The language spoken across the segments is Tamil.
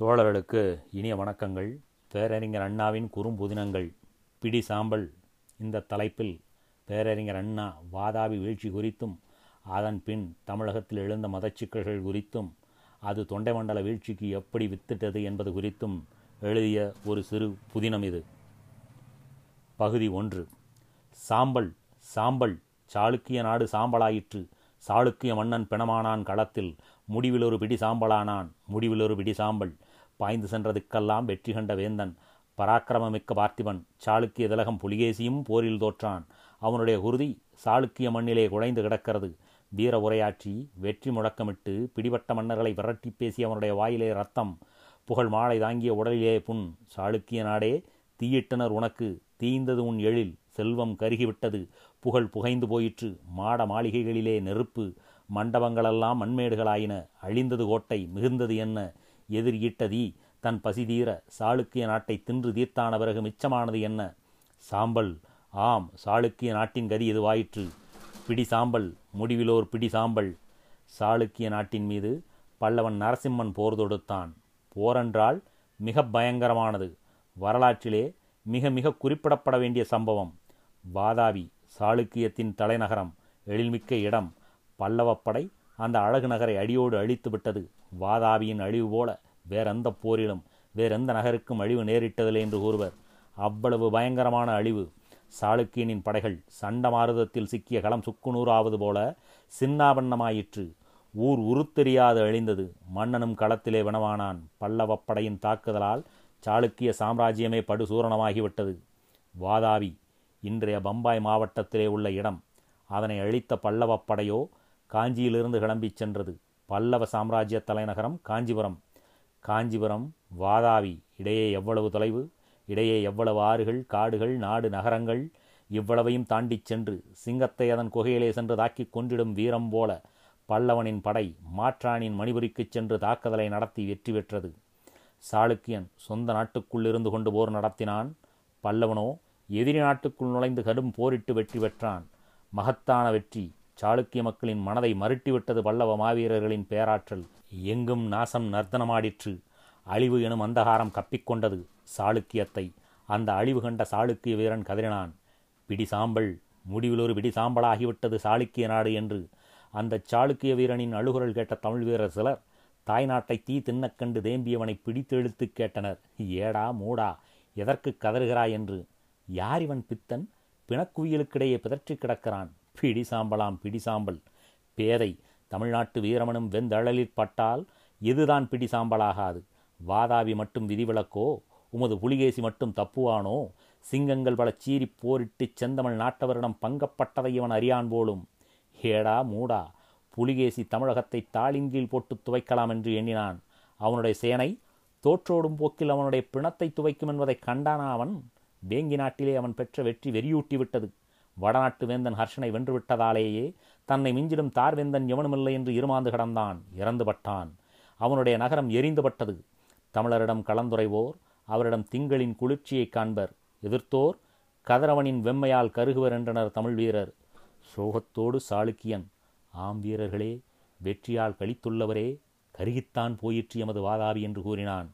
தோழர்களுக்கு இனிய வணக்கங்கள். பேரறிஞர் அண்ணாவின் குறும்புதினங்கள் பிடி சாம்பல் இந்த தலைப்பில் பேரறிஞர் அண்ணா வாதாபி வீழ்ச்சி குறித்தும் அதன் பின் தமிழகத்தில் எழுந்த மதச்சிக்கல்கள் குறித்தும் அது தொண்டை மண்டல வீழ்ச்சிக்கு எப்படி வித்திட்டது என்பது குறித்தும் எழுதிய ஒரு சிறு புதினம் இது. பகுதி ஒன்று. சாம்பல் சாம்பல் சாளுக்கிய நாடு சாம்பலாயிற்று. சாளுக்கிய மன்னன் பிணமானான் களத்தில். முடிவில் ஒரு பிடி சாம்பலானான். முடிவில் ஒரு பிடி சாம்பல். பாய்ந்து சென்றதுக்கெல்லாம் வெற்றி கண்ட வேந்தன். பராக்கிரமமிக்க பார்த்திபன் சாளுக்கிய திலகம் புலிகேசியும் போரில் தோற்றான். அவனுடைய குருதி சாளுக்கிய மண்ணிலே குழைந்து கிடக்கிறது. வீர உரையாற்றி வெற்றி முழக்கமிட்டு பிடிபட்ட மன்னர்களை விரட்டி பேசி அவனுடைய வாயிலே ரத்தம். புகழ் மாலை தாங்கிய உடலிலே புண். சாளுக்கிய நாடே தீயிட்டனர் உனக்கு. தீய்ந்தது உன் எழில். செல்வம் கருகிவிட்டது. புகழ் புகைந்து போயிற்று. மாட மாளிகைகளிலே நெருப்பு. மண்டபங்களெல்லாம் மண்மேடுகளாயின. அழிந்தது கோட்டை. மிகுந்தது என்ன? எதிர் ஈட்டதீ தன் பசிதீர சாளுக்கிய நாட்டை தின்று தீர்த்தான பிறகு மிச்சமானது என்ன? சாம்பல். ஆம் சாளுக்கிய நாட்டின் கதி இதுவாயிற்று பிடி சாம்பல். முடிவிலோர் பிடி சாம்பல். சாளுக்கிய நாட்டின் மீது பல்லவன் நரசிம்மன் போர் தொடுத்தான். போரென்றால் மிக பயங்கரமானது. வரலாற்றிலே மிக மிக குறிப்பிடப்பட வேண்டிய சம்பவம். வாதாபி சாளுக்கியத்தின் தலைநகரம் எழில்மிக்க இடம் பல்லவப்படை அந்த அழகு நகரை அடியோடு அழித்து விட்டது. வாதாபியின் அழிவு போல வேறெந்த போரிலும் வேறெந்த நகருக்கும் அழிவு நேரிட்டதில்லை என்று கூறுவர். அவ்வளவு பயங்கரமான அழிவு. சாளுக்கியனின் படைகள் சண்டமாருதத்தில் சிக்கிய களம் சுக்குநூறாவது போல சின்னாபண்ணமாயிற்று ஊர் உருத்தெரியாது அழிந்தது. மன்னனும் களத்திலே வினவானான் பல்லவப்படையின் தாக்குதலால் சாளுக்கிய சாம்ராஜ்யமே படுசூரணமாகிவிட்டது. வாதாபி இன்றைய பம்பாய் மாவட்டத்திலே உள்ள இடம். அதனை அழித்த பல்லவப்படையோ காஞ்சியிலிருந்து கிளம்பிச் சென்றது. பல்லவ சாம்ராஜ்ய தலைநகரம் காஞ்சிபுரம். காஞ்சிபுரம் வாதாவி இடையே எவ்வளவு தொலைவு? இடையே எவ்வளவு ஆறுகள் காடுகள் நாடு நகரங்கள்? இவ்வளவையும் தாண்டிச் சென்று சிங்கத்தை அதன் குகையிலே சென்று தாக்கிக் கொன்றிடும் வீரம் போல பல்லவனின் படை மாற்றானின் மணிபுரிக்குச் சென்று தாக்குதலை நடத்தி வெற்றி பெற்றது. சாளுக்கியன் சொந்த நாட்டுக்குள் இருந்து கொண்டு போர் நடத்தினான். பல்லவனோ எதிரி நாட்டுக்குள் நுழைந்து கடும் போரிட்டு வெற்றி பெற்றான். மகத்தான வெற்றி. சாளுக்கிய மக்களின் மனதை மருட்டிவிட்டது பல்லவ மாவீரர்களின் பேராற்றல். எங்கும் நாசம் நர்த்தனமாடிற்று. அழிவு எனும் அந்தகாரம் கப்பிக்கொண்டது சாளுக்கியத்தை. அந்த அழிவு கண்ட சாளுக்கிய வீரன் கதறினான் பிடி சாம்பல் முடிவிலொரு பிடி சாம்பலாகிவிட்டது சாளுக்கிய நாடு என்று. அந்த சாளுக்கிய வீரனின் அழுகுரல் கேட்ட தமிழ் வீரர் சிலர் தாய்நாட்டை தீ தின்னக்கண்டு தேம்பியவனை பிடித்தெழுத்து கேட்டனர். ஏடா மூடா எதற்கு கதறுகிறாய் என்று. யார் இவன் பித்தன்? பிணக்குவியலுக்கிடையே பிதற்றி கிடக்கிறான். பிடி சாம்பலாம் பிடி சாம்பல். பேதை தமிழ்நாட்டு வீரமனும் வெந்தழலிற்பட்டால் இதுதான் பிடி சாம்பலாகாது? வாதாபி மட்டும் விதிவிலக்கோ உமது புலிகேசி மட்டும் தப்புவானோ? சிங்கங்கள் பல சீறி போரிட்டுச் செந்தமிழ் நாட்டவரிடம் பங்கப்பட்டதை இவன் அறியான் போலும். ஹேடா மூடா புலிகேசி தமிழகத்தை தாளிங்கீழ் போட்டு துவைக்கலாம் என்று எண்ணினான். அவனுடைய சேனை தோற்றோடும் போக்கில் அவனுடைய பிணத்தை துவைக்கும் என்பதை கண்டானா அவன். வேங்கி நாட்டிலே அவன் பெற்ற வெற்றி வெறியூட்டி விட்டது வடநாட்டு வேந்தன் ஹர்ஷனை வென்றுவிட்டதாலேயே தன்னை மிஞ்சிடும் தார்வேந்தன் எவனுமில்லை என்று இருமாந்து கிடந்தான் இறந்துபட்டான். அவனுடைய நகரம் எரிந்துபட்டது. தமிழரிடம் கலந்துரைவோர் அவரிடம் திங்களின் குளிர்ச்சியைக் காண்பர். எதிர்த்தோர் கதிரவனின் வெம்மையால் கருகுவர் என்றனர் தமிழ் வீரர். சோகத்தோடு சாளுக்கியன் ஆம் வீரர்களே வெற்றியால் கழித்துள்ளவரே கருகித்தான் போயிற்று எமது வாதாபி என்று கூறினான்.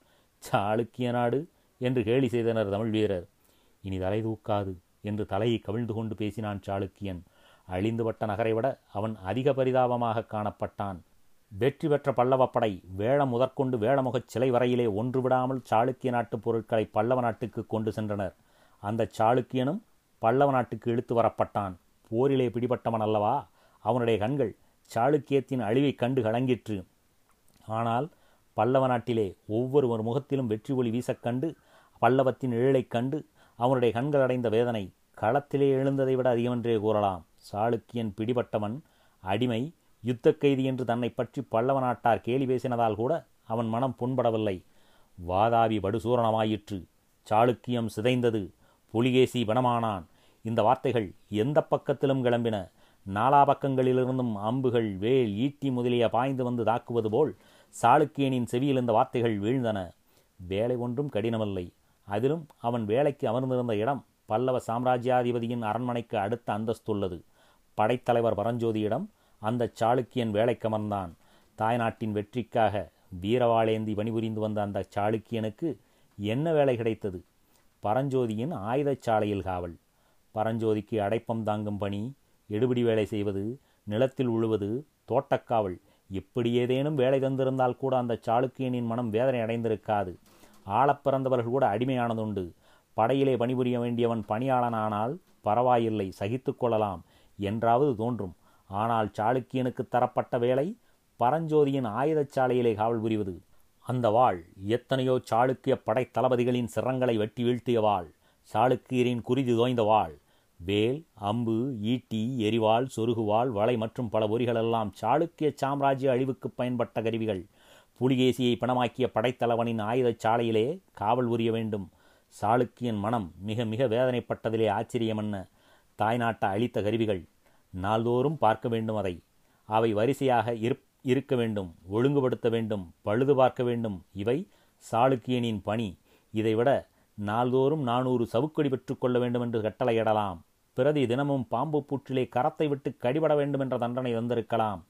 சாளுக்கிய நாடு என்று கேலி செய்தனர் தமிழ் வீரர். இனி தலை தூக்காது என்று தலையை கவிழ்ந்து கொண்டு பேசினான் சாளுக்கியன். அழிந்துபட்ட நகரை விட அவன் அதிக பரிதாபமாக காணப்பட்டான். வெற்றி பெற்ற பல்லவப்படை வேளம் முதற்கொண்டு வேளமுகச் சிலை வரையிலே ஒன்று விடாமல் சாளுக்கிய நாட்டுப் பொருட்களை பல்லவ நாட்டுக்கு கொண்டு சென்றனர். அந்த சாளுக்கியனும் பல்லவ நாட்டுக்கு இழுத்து வரப்பட்டான். போரிலே பிடிபட்டவன் அல்லவா? அவனுடைய கண்கள் சாளுக்கியத்தின் அழிவைக் கண்டு கலங்கிற்று. ஆனால் பல்லவ நாட்டிலே ஒவ்வொருவர் முகத்திலும் வெற்றி ஒளி வீசக் கண்டு பல்லவத்தின் இழலைக் கண்டு அவனுடைய கண்கள் அடைந்த வேதனை களத்திலே எழுந்ததை விட அதிகமென்றே கூறலாம். சாளுக்கியன் பிடிபட்டவன் அடிமை யுத்த கைதி என்று தன்னை பற்றி பல்லவ நாட்டார் கேலி பேசினதால் கூட அவன் மனம் புண்படவில்லை. வாதாபி படுசூரணமாயிற்று சாளுக்கியம் சிதைந்தது. புலிகேசி வனமானான். இந்த வார்த்தைகள் எந்த பக்கத்திலும் கிளம்பின. நாலா பக்கங்களிலிருந்தும் அம்புகள் வேல் ஈட்டி முதலிய பாய்ந்து வந்து தாக்குவது போல் சாளுக்கியனின் செவியில் இந்த வார்த்தைகள் வீழ்ந்தன. வேலை ஒன்றும் கடினமில்லை. அதிலும் அவன் வேலைக்கு அமர்ந்திருந்த இடம் பல்லவ சாம்ராஜ்யாதிபதியின் அரண்மனைக்கு அடுத்த அந்தஸ்துள்ளது படைத்தலைவர் பரஞ்சோதியிடம் அந்த சாளுக்கியன் வேலைக்கமர்ந்தான் தாய்நாட்டின் வெற்றிக்காக வீரவாளேந்தி பணிபுரிந்து வந்த அந்த சாளுக்கியனுக்கு என்ன வேலை கிடைத்தது? பரஞ்சோதியின் ஆயுதச்சாலையில் காவல். பரஞ்சோதிக்கு அடைப்பம் தாங்கும் பணி எடுபிடி வேலை செய்வது நிலத்தில் உழுவது தோட்டக்காவல் இப்படி ஏதேனும் வேலை தந்திருந்தால் கூட அந்த சாளுக்கியனின் மனம் வேதனை அடைந்திருக்காது. ஆழப்பிறந்தவர்கள் கூட அடிமையானதுண்டு. படையிலே பணிபுரிய வேண்டியவன் பணியாளனானால் பரவாயில்லை சகித்து கொள்ளலாம் என்றாவது தோன்றும். ஆனால் சாளுக்கியனுக்கு தரப்பட்ட வேலை பரஞ்சோதியின் ஆயுதச்சாலையிலே காவல் புரிவது. அந்த வாள் எத்தனையோ சாளுக்கிய படை தளபதிகளின் சிரங்களை வெட்டி வீழ்த்திய வாள் சாளுக்கியரின் குறிதி தோய்ந்த வாள். வேல் அம்பு ஈட்டி எரிவாள் சொருகுவாள் வலை மற்றும் பல பொறிகளெல்லாம் சாளுக்கிய சாம்ராஜ்ய அழிவுக்கு பயன்பட்ட கருவிகள். புலிகேசியை பணமாக்கிய படைத்தலைவனின் ஆயுதச் சாலையிலே காவல் புரிய வேண்டும். சாளுக்கியன் மனம் மிக மிக வேதனைப்பட்டதிலே ஆச்சரியமன்ன. தாய்நாட்டை அழித்த கருவிகள். நாள்தோறும் பார்க்க வேண்டும் அதை. அவை வரிசையாக இருப் இருக்க வேண்டும் ஒழுங்குபடுத்த வேண்டும் பழுது பார்க்க வேண்டும். இவை சாளுக்கியனின் பணி. இதைவிட நாள்தோறும் நானூறு சவுக்கடி பெற்றுக்கொள்ள வேண்டும் என்று கட்டளையிடலாம். பிரதி தினமும் பாம்பு பூற்றிலே கரத்தை விட்டு கடிபட வேண்டும் என்ற தண்டனை வந்திருக்கலாம்.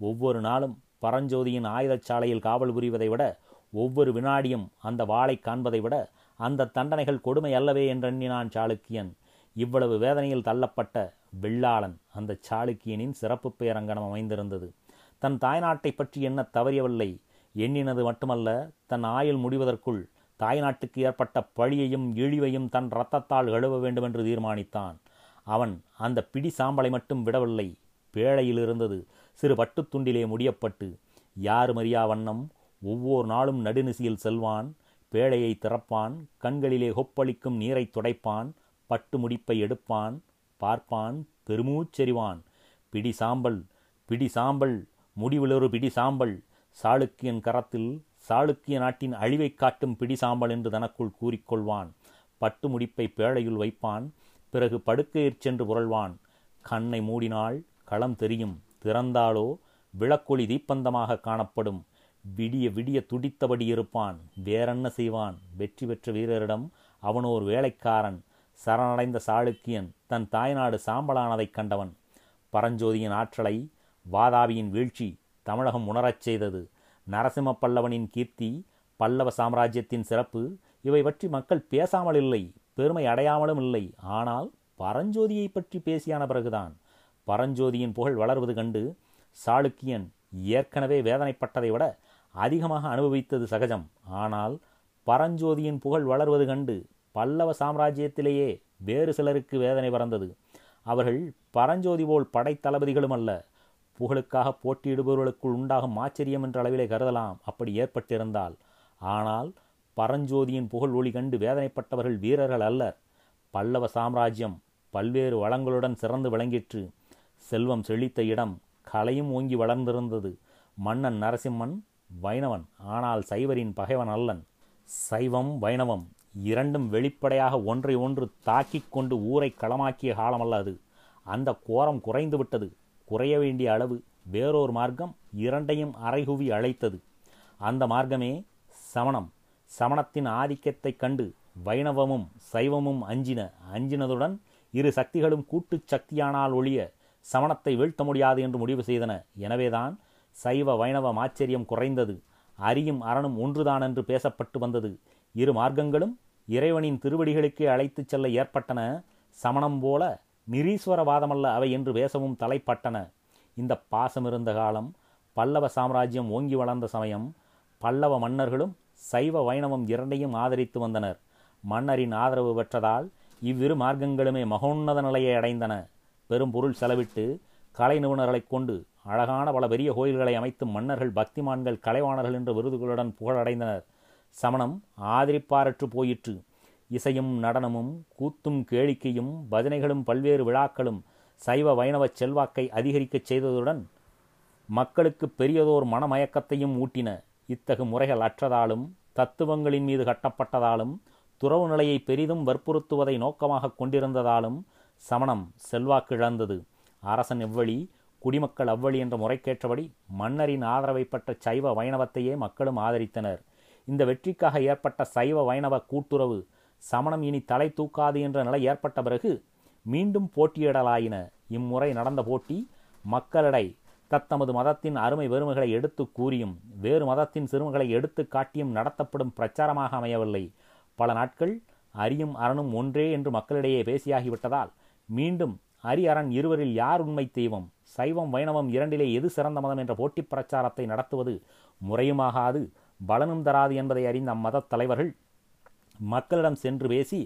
ஒவ்வொரு நாளும் பரஞ்சோதியின் ஆயுதச்சாலையில் காவல் புரிவதை விட ஒவ்வொரு வினாடியும் அந்த வாளை காண்பதை விட அந்த தண்டனைகள் கொடுமை அல்லவே என்றெண்ணினான் சாளுக்கியன். இவ்வளவு வேதனையில் தள்ளப்பட்ட வெள்ளாளன் அந்த சாளுக்கியனின் சிறப்பு பெயரங்கணம் அமைந்திருந்தது. தன் தாய்நாட்டை பற்றி என்ன தவறியவில்லை எண்ணினது மட்டுமல்ல தன் ஆயுள் முடிவதற்குள் தாய்நாட்டுக்கு ஏற்பட்ட பழியையும் இழிவையும் தன் இரத்தத்தால் கழுவ வேண்டுமென்று தீர்மானித்தான். அவன் அந்த பிடி சாம்பலை மட்டும் விடவில்லை பேழையில் இருந்தது சிறு பட்டுத்துண்டிலே முடியப்பட்டு யார் அறியா வண்ணம் ஒவ்வொரு நாளும் நடுநிசியில் செல்வான் பேழையை திறப்பான் கண்களிலே கொப்பளிக்கும் நீரை துடைப்பான் பட்டு முடிப்பை எடுப்பான் பார்ப்பான் பெருமூச்செறிவான் பிடி சாம்பல் பிடி சாம்பல் முடிவிலொரு பிடி சாம்பல். சாளுக்கியன் கரத்தில் சாளுக்கிய நாட்டின் அழிவைக் காட்டும் பிடி சாம்பல் என்று தனக்குள் கூறிக்கொள்வான். பட்டு முடிப்பை பேழையுள் வைப்பான் பிறகு படுக்கையிற் சென்று புரள்வான் கண்ணை மூடினால் களம் தெரியும் திறந்தாலோ விளக்கொளி தீப்பந்தமாக காணப்படும். விடிய விடிய துடித்தபடி இருப்பான். வேறென்ன செய்வான்? வெற்றி பெற்ற வீரரிடம் அவனோர் வேலைக்காரன் சரணடைந்த சாளுக்கியன் தன் தாய்நாடு சாம்பலானதைக் கண்டவன். பரஞ்சோதியின் ஆற்றலை வாதாபியின் வீழ்ச்சி தமிழகம் உணரச் செய்தது. நரசிம்ம பல்லவனின் கீர்த்தி பல்லவ சாம்ராஜ்யத்தின் சிறப்பு இவை பற்றி மக்கள் பேசாமல் இல்லை பெருமை அடையாமலும் இல்லை. ஆனால் பரஞ்சோதியை பற்றி பேசியான பிறகுதான் பரஞ்சோதியின் புகழ் வளர்வது கண்டு சாளுக்கியன் ஏற்கனவே வேதனைப்பட்டதை விட அதிகமாக அனுபவித்தது சகஜம். ஆனால் பரஞ்சோதியின் புகழ் வளர்வது கண்டு பல்லவ சாம்ராஜ்யத்திலேயே வேறு சிலருக்கு வேதனை பறந்தது. அவர்கள் பரஞ்சோதி போல் படைத்தளபதிகளும் அல்ல. புகழுக்காக போட்டியிடுபவர்களுக்குள் உண்டாகும் ஆச்சரியம் என்ற அளவிலே கருதலாம். அப்படி ஏற்பட்டிருந்தால் ஆனால் பரஞ்சோதியின் புகழ் ஒளி கண்டு வேதனைப்பட்டவர்கள் வீரர்கள் அல்லர். பல்லவ சாம்ராஜ்யம் பல்வேறு வளங்களுடன் சிறந்து விளங்கிற்று. செல்வம் செழித்த இடம் கலையும் ஓங்கி வளர்ந்திருந்தது. மன்னன் நரசிம்மன் வைணவன். ஆனால் சைவரின் பகைவன் அல்லன். சைவம் வைணவம் இரண்டும் வெளிப்படையாக ஒன்றை ஒன்று தாக்கிக் கொண்டு ஊரை களமாக்கிய காலமல்ல அது. அந்த கோரம் குறைந்து விட்டது குறைய வேண்டிய அளவு வேறொரு மார்க்கம் இரண்டையும் அரைகுவி அழைத்தது. அந்த மார்க்கமே சமணம். சமணத்தின் ஆதிக்கத்தைக் கண்டு வைணவமும் சைவமும் அஞ்சின அஞ்சினதுடன் இரு சக்திகளும் கூட்டுச் சக்தியானால் ஒழிய சமணத்தை வீழ்த்த முடியாது என்று முடிவு செய்தன. எனவேதான் சைவ வைணவ ஆச்சரியம் குறைந்தது. அரியும் அரணும் ஒன்றுதான் என்று பேசப்பட்டு வந்தது. இரு மார்க்கங்களும் இறைவனின் திருவடிகளுக்கே அழைத்துச் செல்ல ஏற்பட்டன. சமணம் போல நிரீஸ்வரவாதமல்ல அவை என்று பேசவும் தலைப்பட்டன. இந்த பாசம் இருந்த காலம் பல்லவ சாம்ராஜ்யம் ஓங்கி வளர்ந்த சமயம் பல்லவ மன்னர்களும் சைவ வைணவம் இரண்டையும் ஆதரித்து வந்தனர். மன்னரின் ஆதரவு பெற்றதால் இவ்விரு மார்க்கங்களுமே மகோன்னத நிலையை அடைந்தன. பெரும் பொருள் செலவிட்டு கலை நிபுணர்களைக் கொண்டு அழகான பல பெரிய கோயில்களை அமைத்து மன்னர்கள் பக்திமான்கள் கலைவாணர்கள் என்ற விருதுகளுடன் புகழடைந்தனர். சமணம் ஆதரிப்பாரற்று போயிற்று. இசையும் நடனமும் கூத்தும் கேளிக்கையும் பஜனைகளும் பல்வேறு விழாக்களும் சைவ வைணவ செல்வாக்கை அதிகரிக்கச் செய்ததுடன் மக்களுக்கு பெரியதோர் மனமயக்கத்தையும் ஊட்டின. இத்தகு முறைகள் அற்றதாலும் தத்துவங்களின் மீது கட்டப்பட்டதாலும் துறவு நிலையை பெரிதும் வற்புறுத்துவதை நோக்கமாக கொண்டிருந்ததாலும் சமணம் செல்வாக்கிழந்தது. அரசன் எவ்வழி குடிமக்கள் அவ்வழி என்ற முறைக்கேற்றபடி மன்னரின் ஆதரவை பெற்ற சைவ வைணவத்தையே மக்களும் ஆதரித்தனர். இந்த வெற்றிக்காக ஏற்பட்ட சைவ வைணவ கூட்டுறவு சமணம் இனி தலை தூக்காது என்ற நிலை ஏற்பட்ட பிறகு மீண்டும் போட்டியிடலாயின. இம்முறை நடந்த போட்டி மக்களிடை தத்தமது மதத்தின் அருமை பெருமைகளை எடுத்து கூறியும் வேறு மதத்தின் சிறுமைகளை எடுத்து காட்டியும் நடத்தப்படும் பிரச்சாரமாக அமையவில்லை. பல நாட்கள் அரியும் அரணும் ஒன்றே என்று மக்களிடையே பேசியாகிவிட்டதால் மீண்டும் அரி அரண் இருவரில் யார் உண்மை தெய்வம்? சைவம் வைணவம் இரண்டிலே எது சிறந்த மதம் என்ற போட்டிப் பிரச்சாரத்தை நடத்துவது முறையுமாகாது பலனும் தராது என்பதை அறிந்த அம்மதத் தலைவர்கள் மக்களிடம் சென்று பேசி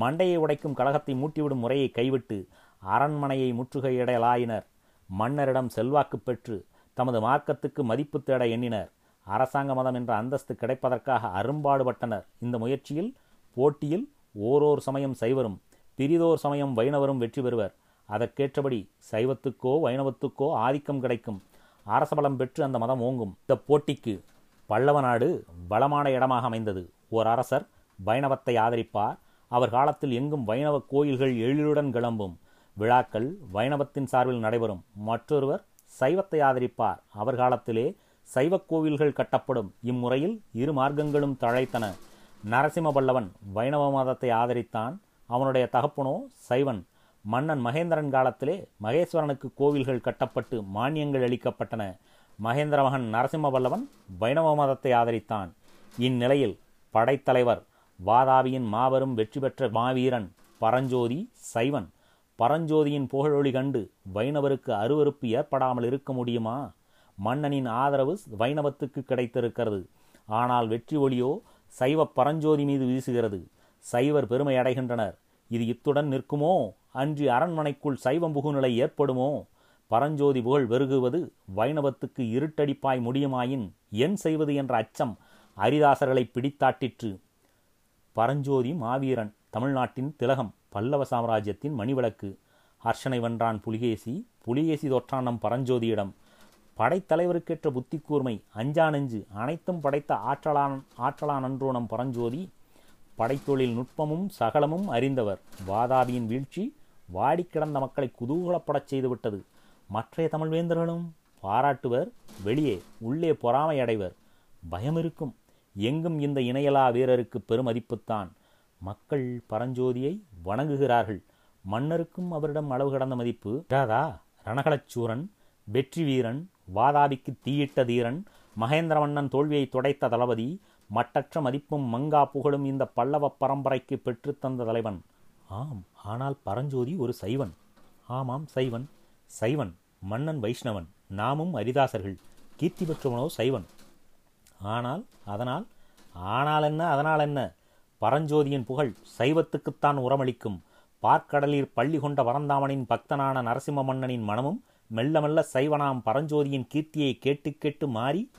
மண்டையை உடைக்கும் கழகத்தை மூட்டிவிடும் முறையை கைவிட்டு அரண்மனையை முற்றுகையிடலாயினர். மன்னரிடம் செல்வாக்கு பெற்று தமது மார்க்கத்துக்கு மதிப்பு தேட எண்ணினர். அரசாங்க மதம் என்ற அந்தஸ்து கிடைப்பதற்காக அரும்பாடுபட்டனர். இந்த முயற்சியில் போட்டியில் ஓரோர் சமயம் சைவரும் பிரிதோர் சமயம் வைணவரும் வெற்றி பெறுவர். அதற்கேற்றபடி சைவத்துக்கோ வைணவத்துக்கோ ஆதிக்கம் கிடைக்கும். அரசபலம் பெற்று அந்த மதம் ஓங்கும். இந்த போட்டிக்கு பல்லவ நாடு பலமான இடமாக அமைந்தது. ஓர் அரசர் வைணவத்தை ஆதரிப்பார். அவர் காலத்தில் எங்கும் வைணவ கோயில்கள் எழிலுடன் கிளம்பும். விழாக்கள் வைணவத்தின் சார்பில் நடைபெறும். மற்றொருவர் சைவத்தை ஆதரிப்பார். அவர் காலத்திலே சைவக் கோவில்கள் கட்டப்படும். இம்முறையில் இரு மார்க்கங்களும் தழைத்தன. நரசிம்ம பல்லவன் வைணவ மதத்தை ஆதரித்தான். அவனுடைய தகப்பனோ சைவன். மன்னன் மகேந்திரன் காலத்திலே மகேஸ்வரனுக்கு கோவில்கள் கட்டப்பட்டு மானியங்கள் அளிக்கப்பட்டன. மகேந்திர மகன் நரசிம்ம பல்லவன் வைணவ மதத்தை ஆதரித்தான். இந்நிலையில் படைத்தலைவர் வாதாபியின் மாபெரும் வெற்றி பெற்ற மாவீரன் பரஞ்சோதி சைவன். பரஞ்சோதியின் புகழொளி கண்டு வைணவருக்கு அருவருப்பு ஏற்படாமல் இருக்க முடியுமா? மன்னனின் ஆதரவு வைணவத்துக்கு கிடைத்திருக்கிறது. ஆனால் வெற்றி ஒளியோ சைவ பரஞ்சோதி மீது வீசுகிறது. சைவர் பெருமை அடைகின்றனர். இது இத்துடன் நிற்குமோ? அன்றி அரண்மனைக்குள் சைவம் புகுநிலை ஏற்படுமோ? பரஞ்சோதி புகழ் வெறுகுவது வைணவத்துக்கு இருட்டடிப்பாய் முடியுமாயின் என் செய்வது என்ற அச்சம் அரிதாசர்களை பிடித்தாட்டிற்று. பரஞ்சோதி மாவீரன் தமிழ்நாட்டின் திலகம் பல்லவ சாம்ராஜ்யத்தின் மணிவிளக்கு. ஹர்ஷனை வென்றான் புலிகேசி புலிகேசி தொற்றான் நம் பரஞ்சோதியிடம். படைத்தலைவருக்கேற்ற புத்தி கூர்மை அஞ்சா நெஞ்சு அனைத்தும் படைத்த ஆற்றலான் ஆற்றலான் அன்றோ நம் பரஞ்சோதி. படைத்தொழில் நுட்பமும் சகலமும் அறிந்தவர். வாதாபியின் வீழ்ச்சி வாடி கிடந்த மக்களை குதூகலப்படச் செய்துவிட்டது. மற்றைய தமிழ்வேந்தர்களும் பாராட்டுவர் வெளியே உள்ளே பொறாமை அடைவர். பயம் இருக்கும் எங்கும் இந்த இணையலா வீரருக்கு பெருமதிப்புத்தான். மக்கள் பரஞ்சோதியை வணங்குகிறார்கள். மன்னருக்கும் அவரிடம் அளவு கடந்த மதிப்பு. ராதா ரணகலச்சூரன் வெற்றி வீரன் வாதாபிக்கு தீயிட்ட தீரன் மகேந்திர மன்னன் தோல்வியை துடைத்த தளபதி மட்டற்ற மதிப்பும் மங்கா புகழும் இந்த பல்லவ பரம்பரைக்கு பெற்றுத்தந்த தலைவன். ஆம் ஆனால் பரஞ்சோதி ஒரு சைவன். ஆமாம் சைவன். சைவன் மன்னன் வைஷ்ணவன். நாமும் அரிதாசர்கள். கீர்த்தி பெற்றவனோ சைவன். ஆனால் அதனால் ஆனால் என்ன அதனால் என்ன? பரஞ்சோதியின் புகழ் சைவத்துக்குத்தான் உரமளிக்கும். பார்க்கடலில் பள்ளி கொண்ட பரந்தாமனின் பக்தனான நரசிம்ம மன்னனின் மனமும் மெல்ல மெல்ல சைவனாம் பரஞ்சோதியின் கீர்த்தியை கேட்டு கேட்டு மாறி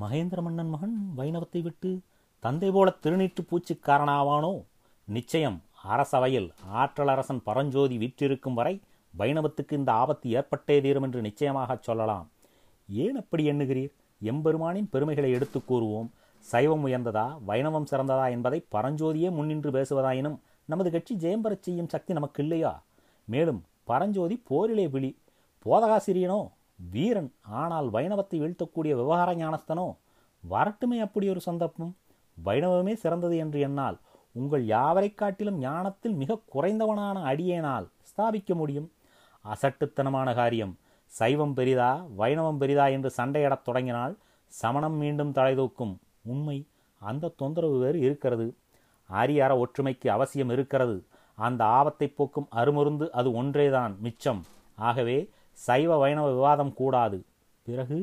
மகேந்திர மன்னன் மகன் வைணவத்தை விட்டு தந்தை போல திருநீற்று பூச்சிக்காரனாவானோ? நிச்சயம் அரசவையில் ஆற்றலரசன் பரஞ்சோதி விற்றிருக்கும் வரை வைணவத்துக்கு இந்த ஆபத்து ஏற்பட்டே தீரும் என்று நிச்சயமாகச் சொல்லலாம். ஏன் அப்படி எண்ணுகிறீர்? எம்பெருமானின் பெருமைகளை எடுத்துக் கூறுவோம். சைவம் உயர்ந்ததா வைணவம் சிறந்ததா என்பதை பரஞ்சோதியே முன்னின்று பேசுவதாயினும் நமது கட்சி ஜெயம் பெறச் செய்யும் சக்தி நமக்கு இல்லையா மேலும் பரஞ்சோதி போரிலே விழி. போதகாசிரியனோ வீரன் ஆனால் வைணவத்தை வீழ்த்தக்கூடிய விவகார ஞானஸ்தனோ வரட்டுமே அப்படி ஒரு சந்தர்ப்பம் வைணவமே சிறந்தது என்று என்னால் உங்கள் யாவரை காட்டிலும் ஞானத்தில் மிக குறைந்தவனான அடியேனால் ஸ்தாபிக்க முடியும். அசட்டுத்தனமான காரியம். சைவம் பெரிதா வைணவம் பெரிதா என்று சண்டையிடத் தொடங்கினால் சமணம் மீண்டும் தலைதூக்கும் உண்மை அந்த தொந்தரவு வேறு இருக்கிறது. அரியற ஒற்றுமைக்கு அவசியம் இருக்கிறது. அந்த ஆபத்தை போக்கும் அருமருந்து அது ஒன்றேதான் மிச்சம். ஆகவே சைவ வைணவ விவாதம் கூடாது. பிறகு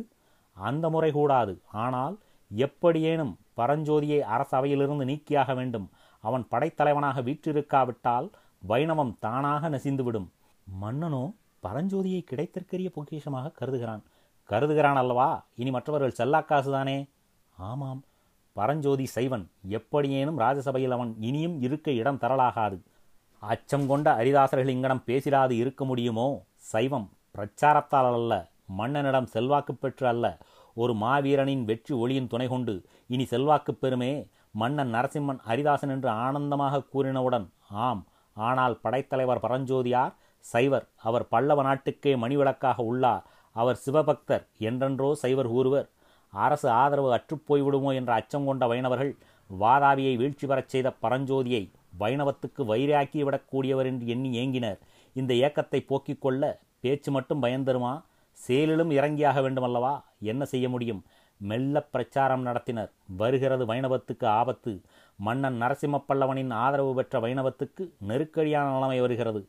அந்த முறை கூடாது. ஆனால் எப்படியேனும் பரஞ்சோதியை அரசவையிலிருந்து நீக்கியாக வேண்டும். அவன் படைத்தலைவனாக வீற்றிருக்காவிட்டால் வைணவம் தானாக நசிந்துவிடும். மன்னனோ பரஞ்சோதியை கிடைத்திருக்கிற பொக்கிஷமாக கருதுகிறான். கருதுகிறான் அல்லவா? இனி மற்றவர்கள் செல்லாக்காசுதானே? ஆமாம். பரஞ்சோதி சைவன். எப்படியேனும் ராஜசபையில் அவன் இனியும் இருக்க இடம் தரலாகாது. அச்சம் கொண்ட அரிதாசர்கள் இங்கனம் பேசிடாது இருக்க முடியுமோ? சைவம் பிரச்சாரத்தால் அல்ல மன்னனிடம் செல்வாக்கு பெற்று அல்ல. ஒரு மாவீரனின் வெற்றி ஒளியின் துணை கொண்டு இனி செல்வாக்கு பெறுமே? மன்னன் நரசிம்மன் அரிதாசன் என்று ஆனந்தமாக கூறினவுடன் ஆம் ஆனால் படைத்தலைவர் பரஞ்சோதியார் சைவர் அவர் பல்லவ நாட்டுக்கே மணிவிளக்காக உள்ளார். அவர் சிவபக்தர் என்றென்றோ சைவர் கூறுவர் அரசு ஆதரவு அற்றுப்போய்விடுமோ என்ற அச்சம் கொண்ட வைணவர்கள் வாதாபியை வீழ்ச்சி பெறச் செய்த பரஞ்சோதியை வைணவத்துக்கு வைராக்கிவிடக்கூடியவர் என்று எண்ணி ஏங்கினர். இந்த ஏக்கத்தை போக்கிக் கொள்ள பேச்சு மட்டும் பயந்தருமா செயலிலும் இறங்கியாக வேண்டுமல்லவா? என்ன செய்ய முடியும்? மெல்ல பிரச்சாரம் நடத்தினர். வருகிறது வைணவத்துக்கு ஆபத்து. மன்னன் நரசிம்ம பல்லவனின் ஆதரவு பெற்ற வைணவத்துக்கு நெருக்கடியான நிலைமை வருகிறது.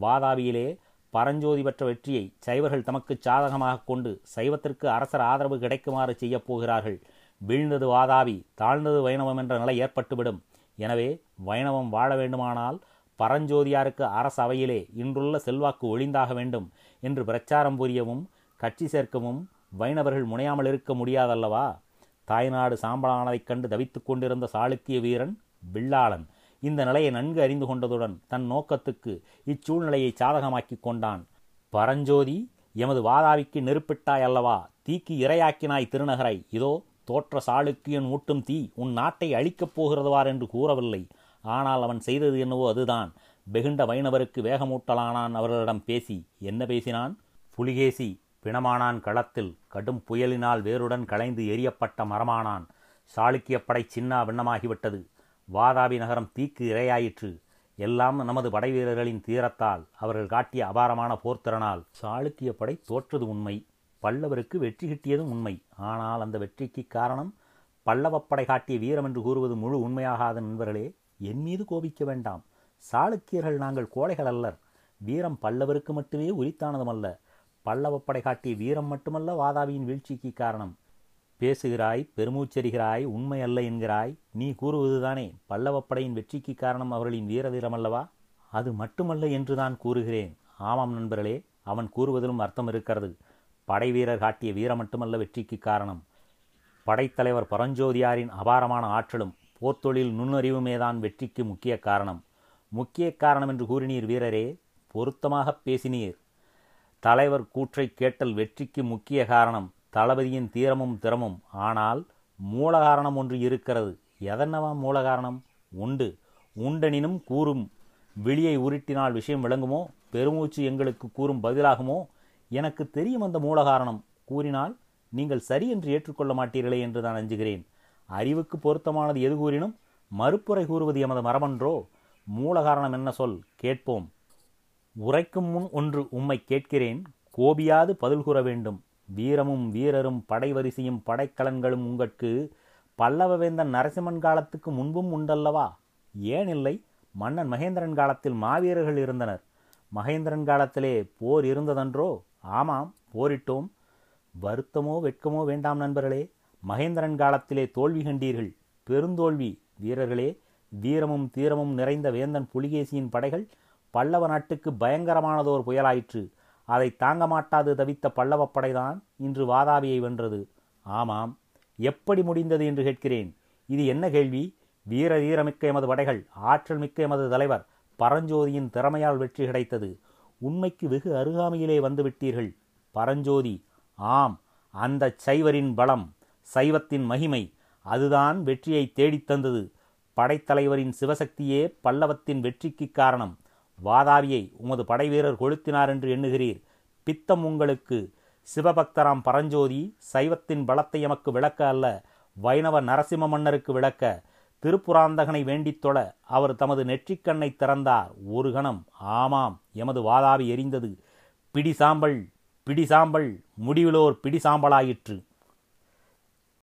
வாதாபியிலே பரஞ்சோதி பெற்ற வெற்றியை சைவர்கள் தமக்கு சாதகமாக கொண்டு சைவத்திற்கு அரசர் ஆதரவு கிடைக்குமாறு செய்யப் போகிறார்கள். வீழ்ந்தது வாதாபி தாழ்ந்தது வைணவம் என்ற நிலை ஏற்பட்டுவிடும். எனவே வைணவம் வாழ வேண்டுமானால் பரஞ்சோதியாருக்கு அரச அவையிலே இன்றுள்ள செல்வாக்கு ஒளிந்தாக வேண்டும் என்று பிரச்சாரம் புரியவும் கட்சி சேர்க்கவும் வைணவர்கள் முனையாமல் இருக்க முடியாதல்லவா? தாய்நாடு சாம்பலானதைக் கண்டு தவித்துக் கொண்டிருந்த சாளுக்கிய வீரன் வில்லாளன் இந்த நிலையை நன்கு அறிந்து கொண்டதுடன் தன் நோக்கத்துக்கு இச்சூழ்நிலையை சாதகமாக்கிக் கொண்டான். பரஞ்சோதி எமது வாதாவிக்கு நெருப்பிட்டாய் அல்லவா? தீக்கு இரையாக்கினாய் திருநகரை. இதோ தோற்ற சாளுக்கியன் ஊட்டும் தீ உன் நாட்டை அழிக்கப் போகிறதுவார் என்று கூறவில்லை. ஆனால் அவன் செய்தது என்னவோ அதுதான். வெகுண்ட வைணவருக்கு வேகமூட்டலானான் அவர்களிடம் பேசி. என்ன பேசினான்? புலிகேசி பிணமானான் களத்தில் கடும் புயலினால் வேருடன் களைந்து எரியப்பட்ட மரமானான். சாளுக்கிய படை சின்னா விண்ணமாகிவிட்டது. வாதாபி நகரம் தீக்கு இரையாயிற்று. எல்லாம் நமது படைவீரர்களின் தீரத்தால் அவர்கள் காட்டிய அபாரமான போர்த்திறனால் சாளுக்கிய படை தோற்றது உண்மை. பல்லவருக்கு வெற்றி கிட்டியதும் உண்மை. ஆனால் அந்த வெற்றிக்கு காரணம் பல்லவப்படை காட்டிய வீரம் என்று கூறுவது முழு உண்மையாகாத நண்பர்களே. என் மீது கோபிக்க வேண்டாம். சாளுக்கியர்கள் நாங்கள் கோழைகள் அல்லர். வீரம் பல்லவருக்கு மட்டுமே உரித்தானதுமல்ல. பல்லவப்படை காட்டிய வீரம் மட்டுமல்ல வாதாபியின் வீழ்ச்சிக்கு காரணம். பேசுகிறாய் பெருமூச்சரிகிறாய் உண்மை அல்ல என்கிறாய் நீ கூறுவதுதானே. பல்லவப்படையின் வெற்றிக்கு காரணம் அவர்களின் வீரதீரம் அல்லவா அது மட்டுமல்ல என்று தான் கூறுகிறேன். ஆமாம் நண்பர்களே அவன் கூறுவதிலும் அர்த்தம் இருக்கிறது. படை வீரர் காட்டிய வீரம் மட்டுமல்ல வெற்றிக்கு காரணம். படைத்தலைவர் பரஞ்சோதியாரின் அபாரமான ஆற்றலும் போர்த்தொழில் நுண்ணறிவுமேதான் வெற்றிக்கு முக்கிய காரணம். முக்கிய காரணம் என்று கூறினீர் வீரரே பொருத்தமாக பேசினீர். தலைவர் கூற்றை கேட்டல் வெற்றிக்கு முக்கிய காரணம் தளபதியின் தீரமும் திறமும். ஆனால் மூல காரணம் ஒன்று இருக்கிறது. எதன்னவா மூல காரணம்? உண்டு. உண்டனினும் கூறும். விழியை உருட்டினால் விஷயம் விளங்குமோ? பெருமூச்சு எங்களுக்கு கூறும் பதிலாகுமோ? எனக்கு தெரியும் அந்த மூல காரணம். கூறினால் நீங்கள் சரி என்று ஏற்றுக்கொள்ள மாட்டீர்களே என்று நான் அஞ்சுகிறேன். அறிவுக்கு பொருத்தமானது எது கூறினும்? மறுப்புரை கூறுவது எமது மரமன்றோ மூல காரணம் என்ன சொல்? கேட்போம். உரைக்கும் முன் ஒன்று உம்மை கேட்கிறேன். கோபியாது பதில் கூற வேண்டும். வீரமும் வீரரும் படைவரிசையும் படைக்கலன்களும் உங்கட்கு பல்லவவேந்தன் நரசிம்மன் காலத்துக்கு முன்பும் உண்டல்லவா? ஏன் இல்லை? மன்னன் மகேந்திரன் காலத்தில் மாவீரர்கள் இருந்தனர். மகேந்திரன் காலத்திலே போர் இருந்ததன்றோ? ஆமாம் போரிட்டோம். வருத்தமோ வெட்கமோ வேண்டாம் நண்பர்களே. மகேந்திரன் காலத்திலே தோல்வி கண்டீர்கள். பெருந்தோல்வி. வீரர்களே வீரமும் தீரமும் நிறைந்த வேந்தன் புலிகேசியின் படைகள் பல்லவ நாட்டுக்கு பயங்கரமானதோர் புயலாயிற்று. அதை தாங்க மாட்டாது தவித்த பல்லவப் படைதான் இன்று வாதாபியை வென்றது. ஆமாம் எப்படி முடிந்தது என்று கேட்கிறேன். இது என்ன கேள்வி? வீர வீரமிக்க எமது படைகள் ஆற்றல் மிக்க எமது தலைவர் பரஞ்சோதியின் திறமையால் வெற்றி கிடைத்தது. உண்மைக்கு வெகு அருகாமையிலே வந்துவிட்டீர்கள் பரஞ்சோதி ஆம் அந்த சைவரின் பலம் சைவத்தின் மகிமை அதுதான் வெற்றியை தேடித் தந்தது. படைத்தலைவரின் சிவசக்தியே பல்லவத்தின் வெற்றிக்கு காரணம். வாதாபியை உமது படைவீரர் கொளுத்தினார் என்று எண்ணுகிறீர். பித்தம் உங்களுக்கு சிவபக்தராம் பரஞ்சோதி சைவத்தின் பலத்தை எமக்கு விளக்க அல்ல வைணவ நரசிம்ம மன்னருக்கு விளக்க. திருப்புராந்தகனை வேண்டித் தொழ அவர் தமது நெற்றிக்கண்ணை திறந்தார். ஒரு கணம் ஆமாம் எமது வாதாபி எரிந்தது. பிடி சாம்பல் பிடி சாம்பல் முடிவிலோர் பிடி சாம்பலாயிற்று